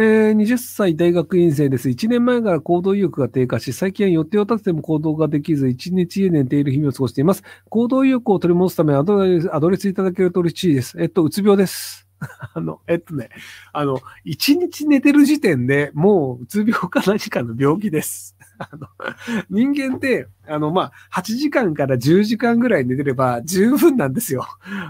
えー、20歳大学院生です。1年前から行動意欲が低下し、最近は予定を立てても行動ができず、1日家寝ている日々を過ごしています。行動意欲を取り戻すためアドレス、アドレスいただけると嬉しいです。えっと、うつ病です。あの、えっとね、あの、1日寝てる時点でもううつ病か何かの病気です。あの、人間って、あの、まあ、8時間から10時間ぐらい寝てれば十分なんですよ。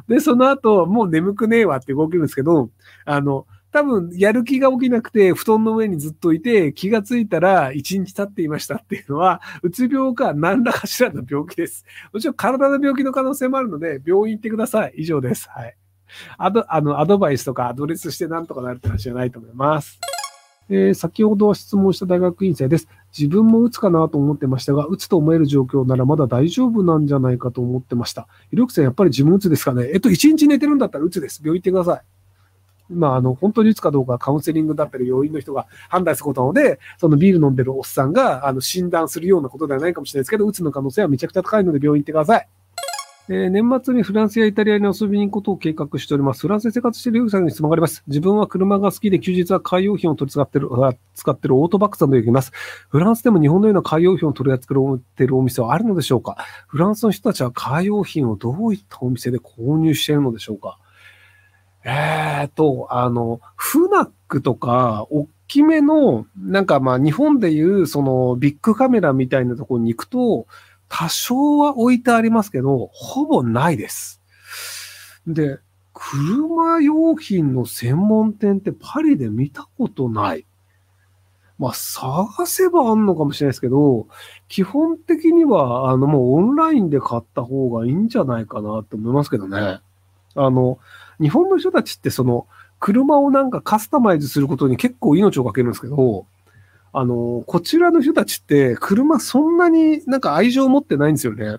で、その後、もう眠くねえわって動けるんですけど、あの、多分、やる気が起きなくて、布団の上にずっといて、気がついたら1日経っていましたっていうのは、うつ病か何らかしらの病気です。もちろん体の病気の可能性もあるので、病院行ってください。以上です。はい。アド、あの、アドバイスとかアドレスしてなんとかなるって話じゃないと思います。えー、先ほど質問した大学院生です。自分も打つかなと思ってましたが、打つと思える状況ならまだ大丈夫なんじゃないかと思ってました。医療さん、やっぱり自分打つですかね？えっと、1日寝てるんだったら打つです。病院行ってください。まあ、あの、本当に打つかどうかカウンセリングだったり、要因の人が判断することなので、そのビール飲んでるおっさんが、あの、診断するようなことではないかもしれないですけど、打つの可能性はめちゃくちゃ高いので病院行ってください。えー、年末にフランスやイタリアに遊びに行くことを計画しております。フランスで生活しているユーザーに質問があります。自分は車が好きで休日はカー用品を取り使ってる、使ってるオートバックさんと行きます。フランスでも日本のようなカー用品を取り扱っているお店はあるのでしょうか？フランスの人たちはカー用品をどういったお店で購入しているのでしょうか？えーと、あの、フナックとか、大きめの、なんかまあ日本でいうそのビッグカメラみたいなところに行くと、多少は置いてありますけど、ほぼないです。で、車用品の専門店ってパリで見たことない。まあ、探せばあんのかもしれないですけど、基本的には、あの、もうオンラインで買った方がいいんじゃないかなって思いますけどね。あの、日本の人たちってその、車をなんかカスタマイズすることに結構命をかけるんですけど、あの、こちらの人たちって車そんなになんか愛情を持ってないんですよね。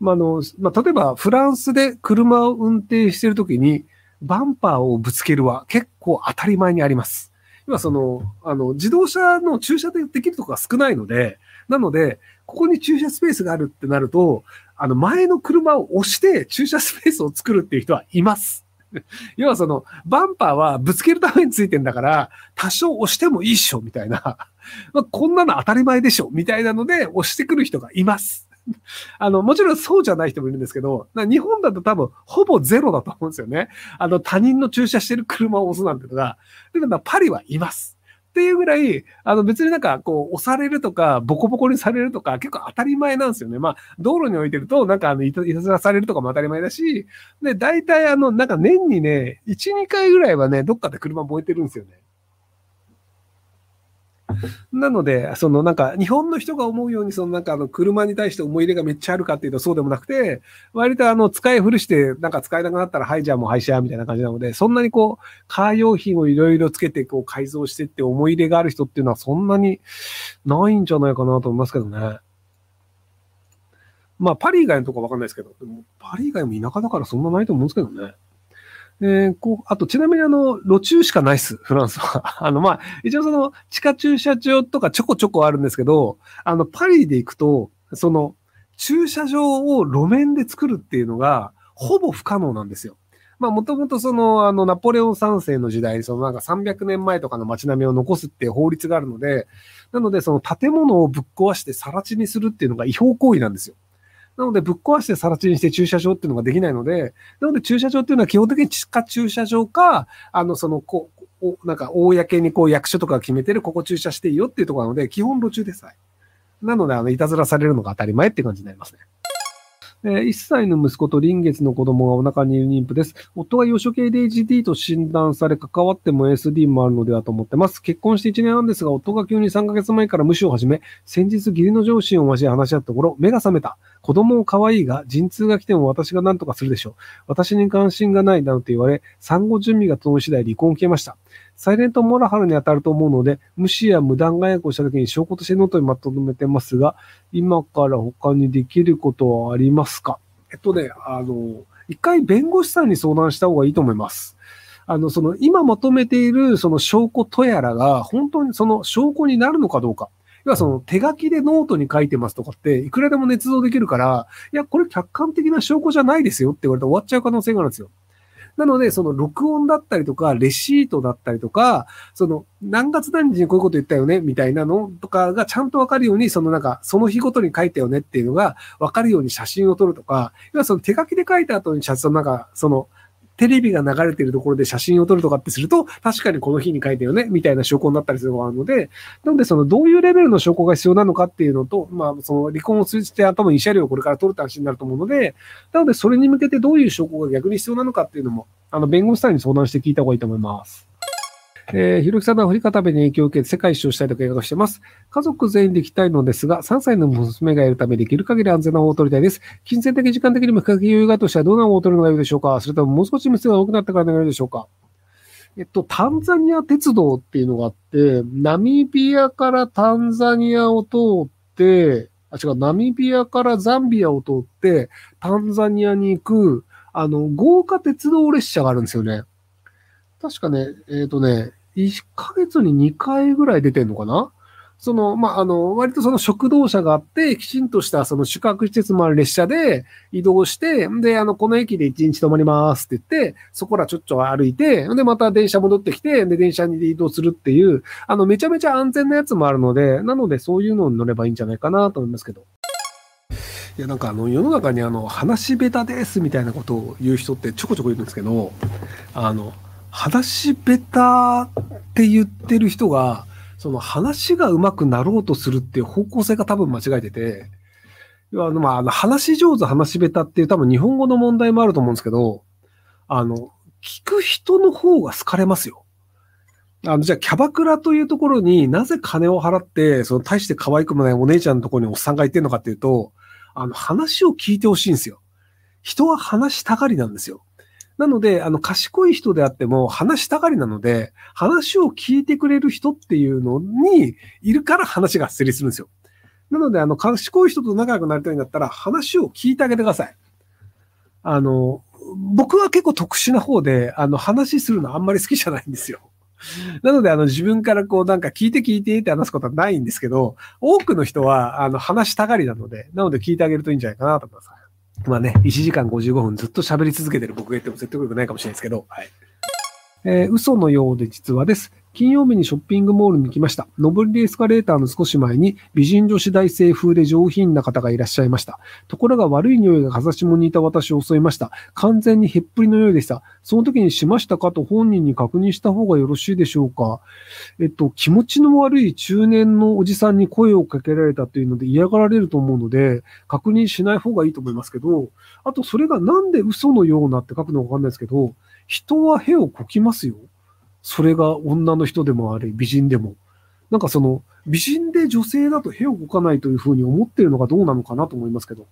まあ、あの、まあ、例えばフランスで車を運転してるときにバンパーをぶつけるは結構当たり前にあります。今その、あの、自動車の駐車でできるとこが少ないので、なので、ここに駐車スペースがあるってなると、あの、前の車を押して駐車スペースを作るっていう人はいます。要はその、バンパーはぶつけるためについてんだから、多少押してもいいっしょ、みたいな。まあ、こんなの当たり前でしょ、みたいなので押してくる人がいます。あの、もちろんそうじゃない人もいるんですけど、日本だと多分ほぼゼロだと思うんですよね。あの、他人の駐車してる車を押すなんてのが。だからパリはいます。っていうぐらい、あの別になんかこう押されるとか、ボコボコにされるとか、結構当たり前なんですよね。まあ、道路に置いてると、なんかあの、いたずらされるとかも当たり前だし、で、大体あの、なんか年にね、1、2回ぐらいはね、どっかで車燃えてるんですよね。なので、そのなんか日本の人が思うように、そのなんかあの車に対して思い入れがめっちゃあるかっていうとそうでもなくて、割とあの使い古して、なんか使えなくなったら、はい、じゃあもう廃車みたいな感じなので、そんなにこう、カー用品をいろいろつけてこう改造してって思い入れがある人っていうのはそんなにないんじゃないかなと思いますけどね。まあ、パリ以外のとこわかんないですけど、でもパリ以外も田舎だからそんなないと思うんですけどね。えー、こう、あと、ちなみにあの、路中しかないっす、フランスは。あの、まあ、一応その、地下駐車場とかちょこちょこあるんですけど、あの、パリで行くと、その、駐車場を路面で作るっていうのが、ほぼ不可能なんですよ。まあ、もともとその、あの、ナポレオン三世の時代、そのなんか300年前とかの街並みを残すっていう法律があるので、なので、その建物をぶっ壊して更地にするっていうのが違法行為なんですよ。なので、ぶっ壊して更地にして駐車場っていうのができないので、なので駐車場っていうのは基本的に地下駐車場か、あの、その、こう、なんか、公にこう役所とか決めてる、ここ駐車していいよっていうところなので、基本路中でさえ。なので、あの、いたずらされるのが当たり前って感じになりますね。え1歳の息子と臨月の子供がお腹にいる妊婦です。夫が幼少系 ADHD と診断され、関わっても SD もあるのではと思ってます。結婚して1年半ですが、夫が急に3ヶ月前から無視を始め、先日義理の上司を交え話し合ったところ、目が覚めた。子供も可愛いが、陣痛が来ても私が何とかするでしょう。私に関心がないなどと言われ、産後準備が整い次第離婚を決めました。サイレントモラハルに当たると思うので、無視や無断外泊をした時に証拠としてノートにまとめてますが、今から他にできることはありますか？えっとね、あの、一回弁護士さんに相談した方がいいと思います。あの、その、今まとめている、その証拠とやらが、本当にその証拠になるのかどうか。要はその手書きでノートに書いてますとかって、いくらでも捏造できるから、いや、これ客観的な証拠じゃないですよって言われて終わっちゃう可能性があるんですよ。なので、その録音だったりとか、レシートだったりとか、その何月何日にこういうこと言ったよね、みたいなのとかがちゃんとわかるように、そのなんか、その日ごとに書いたよねっていうのがわかるように写真を撮るとか、要はその手書きで書いた後に写真、なんか、その、テレビが流れてるところで写真を撮るとかってすると、確かにこの日に書いたよね、みたいな証拠になったりするのがあるので、なのでそのどういうレベルの証拠が必要なのかっていうのと、まあその離婚を通じてあとも慰謝料をこれから取るって話になると思うので、なのでそれに向けてどういう証拠が逆に必要なのかっていうのも、あの弁護士さんに相談して聞いた方がいいと思います。えー、ひろきさんは振り方部に影響を受けて世界一周したいと計画しています。家族全員で行きたいのですが、3歳の娘がいるためできる限り安全な方を取りたいです。金銭的、時間的にも比較的余裕があるとしてはどんな方を取るのがいいでしょうか？それとももう少し店が多くなったからのがいいでしょうか？えっと、タンザニア鉄道っていうのがあって、ナミビアからタンザニアを通って、あ、違う、ナミビアからザンビアを通って、タンザニアに行く、あの、豪華鉄道列車があるんですよね。確かね、えっ、ー、とね、1ヶ月に2回ぐらい出てんのかな？その、まあ、あの、割とその食堂車があって、きちんとしたその宿泊施設もある列車で移動して、で、あの、この駅で1日泊まりますって言って、そこらちょっちょ歩いて、で、また電車戻ってきて、で、電車に移動するっていう、あの、めちゃめちゃ安全なやつもあるので、なのでそういうのに乗ればいいんじゃないかなと思いますけど。いや、なんかあの、世の中にあの、話下手ですみたいなことを言う人ってちょこちょこいるんですけど、あの、話し下手って言ってる人が、その話が上手くなろうとするっていう方向性が多分間違えてて、あの、まあ、あの、話上手、話し下手っていう多分日本語の問題もあると思うんですけど、あの、聞く人の方が好かれますよ。あの、じゃあ、キャバクラというところになぜ金を払って、その大して可愛くもないお姉ちゃんのところにおっさんがいてるのかっていうと、あの、話を聞いてほしいんですよ。人は話したがりなんですよ。なので、あの、賢い人であっても話したがりなので、話を聞いてくれる人っていうのにいるから話が成立するんですよ。なので、あの、賢い人と仲良くなりたいんだったら話を聞いてあげてください。あの、僕は結構特殊な方で、あの、話するのあんまり好きじゃないんですよ。なので、あの、自分からこう、なんか聞いて聞いてって話すことはないんですけど、多くの人は、あの、話したがりなので、なので聞いてあげるといいんじゃないかなと思います。まあね、1時間55分ずっと喋り続けてる僕が言っても説得力ないかもしれないですけど、はい。えー、嘘のようで実はです。金曜日にショッピングモールに来ました。上りでエスカレーターの少し前に美人女子大生風で上品な方がいらっしゃいました。ところが悪い匂いが風下にいた私を襲いました。完全にへっぷりのようでした。その時にしましたかと本人に確認した方がよろしいでしょうか。えっと、気持ちの悪い中年のおじさんに声をかけられたというので嫌がられると思うので、確認しない方がいいと思いますけど、あとそれがなんで嘘のようなって書くのかわかんないですけど、人は屁をこきますよ。それが女の人でもあり、美人でも。なんかその、美人で女性だと屁をこかないというふうに思ってるのがどうなのかなと思いますけど。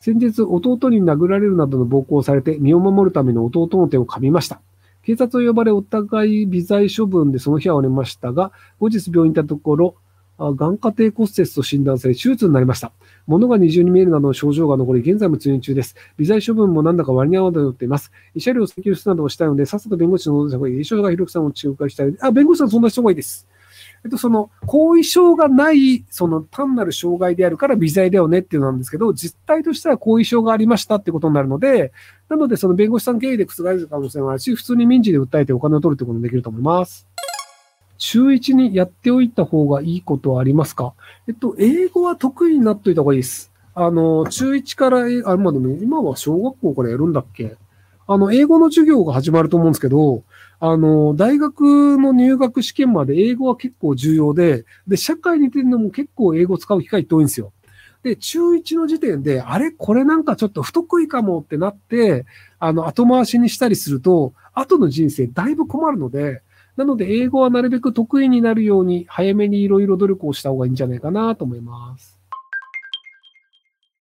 先日、弟に殴られるなどの暴行をされて身を守るための弟の手を噛みました。警察を呼ばれ、お互い微罪処分でその日は終わりましたが、後日病院に行ったところ、眼下底骨折と診断され手術になりました。物が二重に見えるなどの症状が残り、現在も通院中です。微罪処分もなんだか割に合わないと思っています。慰謝料を請求するなどをしたいので、さっさと弁護士の方がいい。遺がひろきさんを仲介したい。あ、弁護士さんそんな人がいいです。えっと、その、後遺症がない、その単なる障害であるから微罪だよねっていうのなんですけど、実態としては後遺症がありましたってことになるので、なのでその弁護士さん経緯で覆る可能性もあるし、普通に民事で訴えてお金を取るってこともできると思います。中1にやっておいた方がいいことはありますか？えっと、英語は得意になっといた方がいいです。あの、中1から、あ、まあでも今は小学校からやるんだっけ？あの、英語の授業が始まると思うんですけど、あの、大学の入学試験まで英語は結構重要で、で、社会に出るのも結構英語使う機会って多いんですよ。で、中1の時点で、あれ？これなんかちょっと不得意かもってなって、あの、後回しにしたりすると、後の人生だいぶ困るので、なので、英語はなるべく得意になるように、早めにいろいろ努力をした方がいいんじゃないかなと思います。